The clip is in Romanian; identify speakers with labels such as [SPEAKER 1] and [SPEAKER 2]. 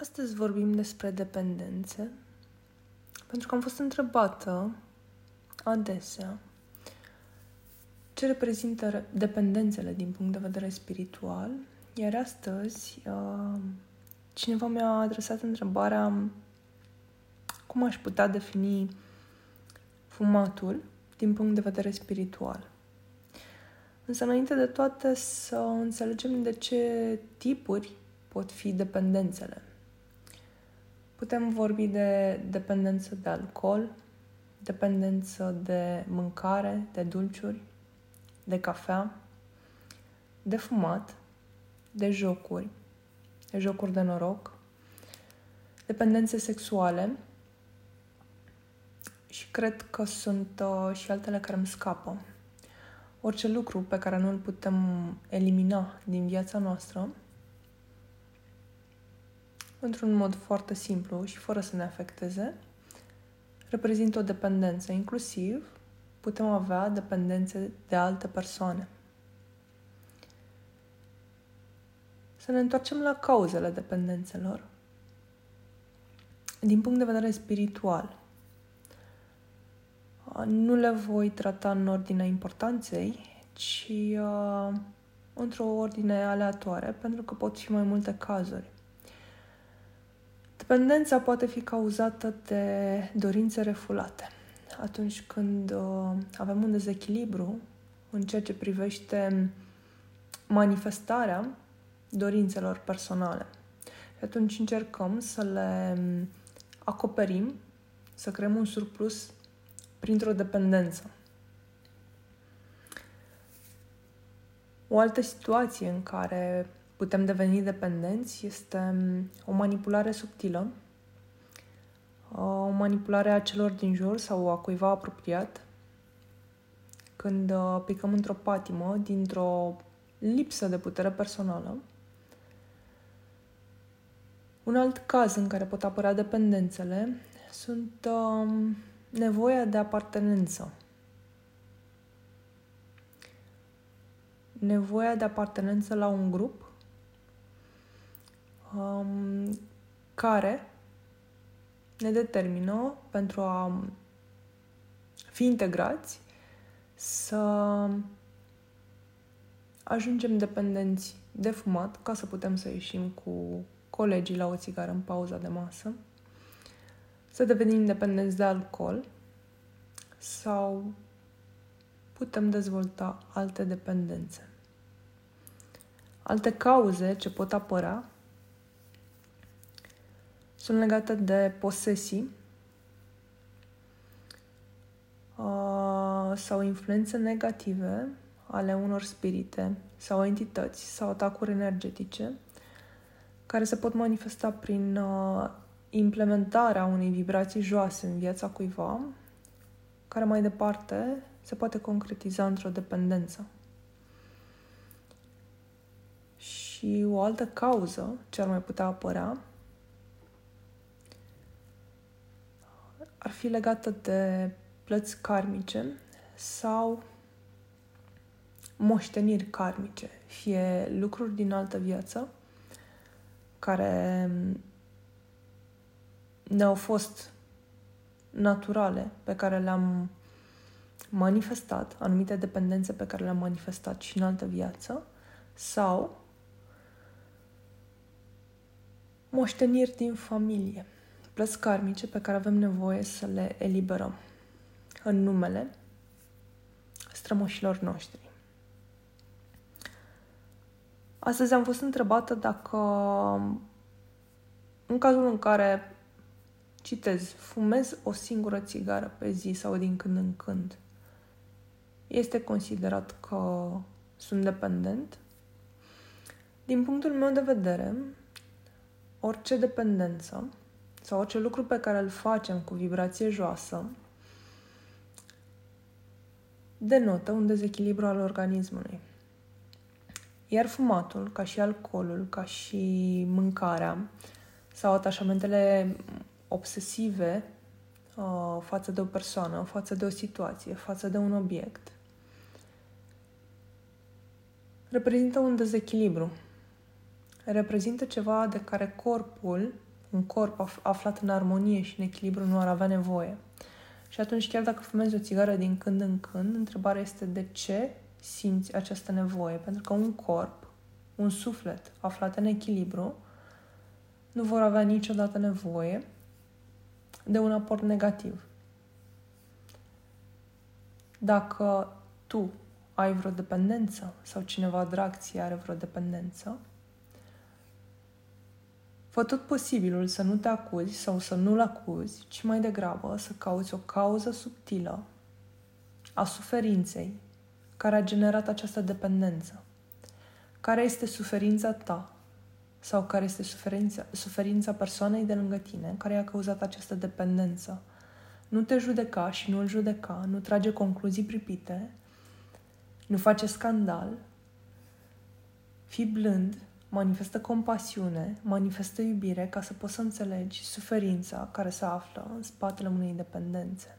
[SPEAKER 1] Astăzi vorbim despre dependențe, pentru că am fost întrebată adesea ce reprezintă dependențele din punct de vedere spiritual, iar astăzi uh, cineva mi-a adresat întrebarea cum aș putea defini fumatul din punct de vedere spiritual. Însă, înainte de toate, să înțelegem de ce tipuri pot fi dependențele. Putem vorbi de dependență de alcool, dependență de mâncare, de dulciuri, de cafea, de fumat, de jocuri, de jocuri de noroc, dependențe sexuale și cred că sunt uh, și altele care îmi scapă. Orice lucru pe care nu îl putem elimina din viața noastră într-un mod foarte simplu și fără să ne afecteze, reprezintă o dependență. Inclusiv putem avea dependențe de alte persoane. Să ne întoarcem la cauzele dependențelor din punct de vedere spiritual. Nu le voi trata în ordinea importanței, ci uh, într-o ordine aleatoare, pentru că pot fi mai multe cazuri. Dependența poate fi cauzată de dorințe refulate. Atunci când uh, avem un dezechilibru în ceea ce privește manifestarea dorințelor personale. Și atunci încercăm să le acoperim, să creăm un surplus printr-o dependență. O altă situație în care putem deveni dependenți este mm, o manipulare subtilă, o manipulare a celor din jur sau a cuiva apropiat, când uh, picăm într-o patimă dintr-o lipsă de putere personală. Un alt caz în care pot apărea dependențele sunt uh, nevoia de apartenență. Nevoia de apartenență la un grup um, care ne determină pentru a fi integrați să ajungem dependenți de fumat ca să putem să ieșim cu colegii la o țigară în pauza de masă, să devenim dependenți de alcool sau putem dezvolta alte dependențe. Alte cauze ce pot apărea sunt legate de posesii uh, sau influențe negative ale unor spirite sau entități sau atacuri energetice care se pot manifesta prin uh, implementarea unei vibrații joase în viața cuiva, care mai departe se poate concretiza într-o dependență. Și o altă cauză ce ar mai putea apărea fi legată de plăți karmice sau moșteniri karmice, fie lucruri din altă viață care ne-au fost naturale, pe care le-am manifestat, anumite dependențe pe care le-am manifestat și în altă viață, sau moșteniri din familie plăți karmice pe care avem nevoie să le eliberăm în numele strămoșilor noștri. Astăzi am fost întrebată dacă în cazul în care citez, fumez o singură țigară pe zi sau din când în când, este considerat că sunt dependent? Din punctul meu de vedere, orice dependență sau orice lucru pe care îl facem cu vibrație joasă denotă un dezechilibru al organismului. Iar fumatul, ca și alcoolul, ca și mâncarea sau atașamentele obsesive uh, față de o persoană, față de o situație, față de un obiect, reprezintă un dezechilibru. Reprezintă ceva de care corpul Un corp aflat în armonie și în echilibru nu ar avea nevoie. Și atunci, chiar dacă fumezi o țigară din când în când, întrebarea este de ce simți această nevoie. Pentru că un corp, un suflet aflat în echilibru, nu vor avea niciodată nevoie de un aport negativ. Dacă tu ai vreo dependență sau cineva drag ție are vreo dependență, Fă tot posibilul să nu te acuzi sau să nu-l acuzi, ci mai degrabă să cauți o cauză subtilă a suferinței care a generat această dependență. Care este suferința ta sau care este suferința, suferința persoanei de lângă tine care i-a cauzat această dependență. Nu te judeca și nu-l judeca, nu trage concluzii pripite, nu face scandal, fii blând manifestă compasiune, manifestă iubire ca să poți să înțelegi suferința care se află în spatele unei independențe.